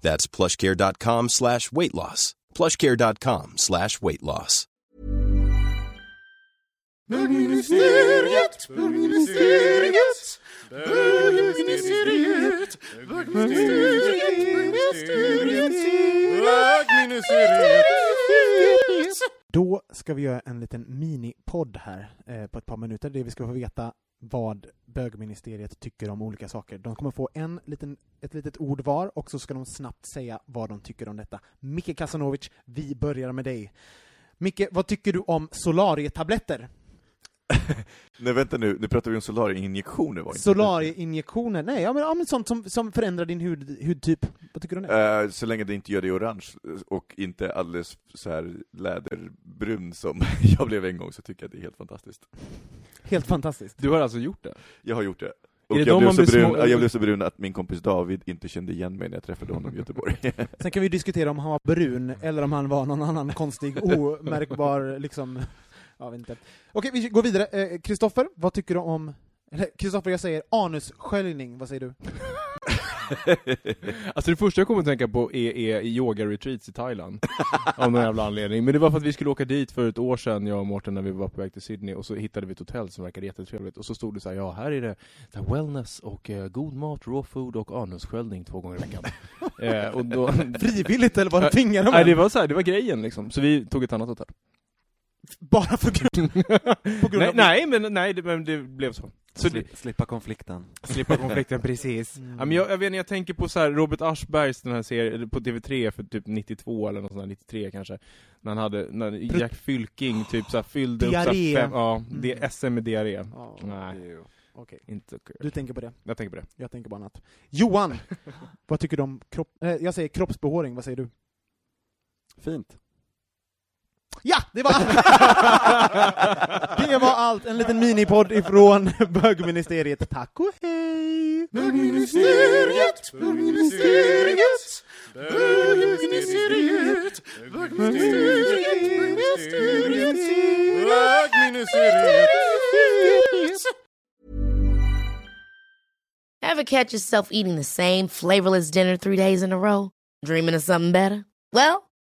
That's plushcare.com slash weight loss. plushcare.com slash weight loss. Bögministeriet, bögministeriet, bögministeriet, bögministeriet, bögministeriet. Då ska vi göra en liten minipodd här eh, på ett par minuter där vi ska få veta vad bögministeriet tycker om olika saker. De kommer få en liten, ett litet ord var och så ska de snabbt säga vad de tycker om detta. Micke Kasanovic, vi börjar med dig. Micke, vad tycker du om solarietabletter? Nej vänta nu, nu pratar vi om solarieinjektioner var inte Solarieinjektioner? Nej, ja men, ja, men sånt som, som förändrar din hud, hudtyp. Vad tycker du om det? Eh, så länge det inte gör dig orange och inte alldeles så här läderbrun som jag blev en gång så tycker jag att det är helt fantastiskt. Helt fantastiskt. Du har alltså gjort det? Jag har gjort det. Och det jag, blev så blir brun, små- ja, jag blev så brun att min kompis David inte kände igen mig när jag träffade honom i Göteborg. Sen kan vi diskutera om han var brun eller om han var någon annan konstig, omärkbar, liksom... Jag vet inte. Okej, vi går vidare. Eh, Kristoffer, vad tycker du om... Kristoffer, jag säger anussköljning, vad säger du? Alltså det första jag kommer att tänka på är, är yoga-retreats i Thailand. av någon jävla anledning. Men det var för att vi skulle åka dit för ett år sedan, jag och Mårten, när vi var på väg till Sydney, och så hittade vi ett hotell som verkade jättetrevligt. Och så stod det så här, ja här är det så här, wellness och eh, god mat, raw food och anussköljning två gånger i veckan. eh, och då, Frivilligt eller var det tvingade de Nej, det var så här, det var grejen liksom. Så vi tog ett annat hotell. Bara för grund, på grund nej, av... nej, men, nej det, men det blev så. Så Sli- Slippa konflikten. Slippa konflikten, precis. Mm. Ja, men jag, jag vet inte, jag tänker på så här Robert Aschbergs den här serien på TV3 för typ 92 eller något sånt där, 93 kanske. När han hade, när Jack Fylking typ så här fyllde upp så här Diarré. fem, ja, Mm. det är SM med diarré. Ja, Nej, Okej, inte kul. du tänker på det. Jag tänker på det. Jag tänker bara annat. Johan! vad tycker du om kropp... Eh, jag säger kroppsbehåring, vad säger du? Fint. Ja, det var allt! det var allt, en liten minipodd ifrån bögministeriet. Tack och hej! Bögministeriet, bögministeriet, bögministeriet, bögministeriet, bögministeriet. Ever catch yourself eating the same flavorless dinner three days in a row? Dreaming of something better? Well,